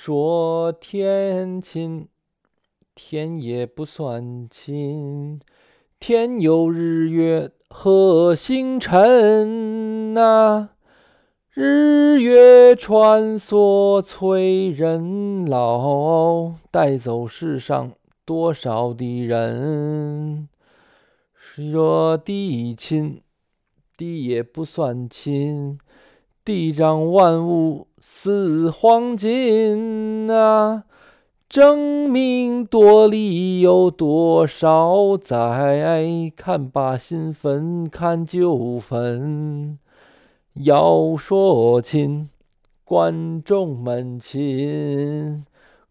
说天亲，天也不算亲，天有日月和星辰呐。日月穿梭催人老，带走世上多少的人。说地亲，地也不算亲，地长万物似黄金呐。争名夺利有多少载？看罢新坟，看旧坟。要说亲，观众们亲，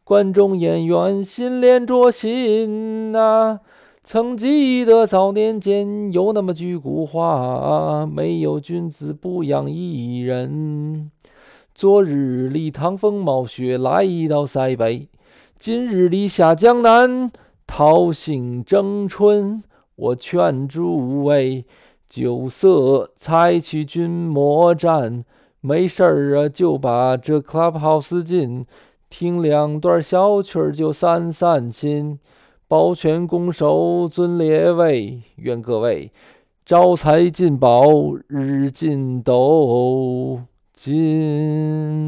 观众演员心连着心呐。曾记得早年间有那么句古话：没有君子不养艺人。昨日里唐风冒雪来到塞北，今日里下江南桃杏争春。我劝诸位。酒色财去君莫沾，没事儿啊就把这 Clubhouse 进，听两段小曲儿就散散心。保全攻守尊列位，愿各位招财进宝日进斗金。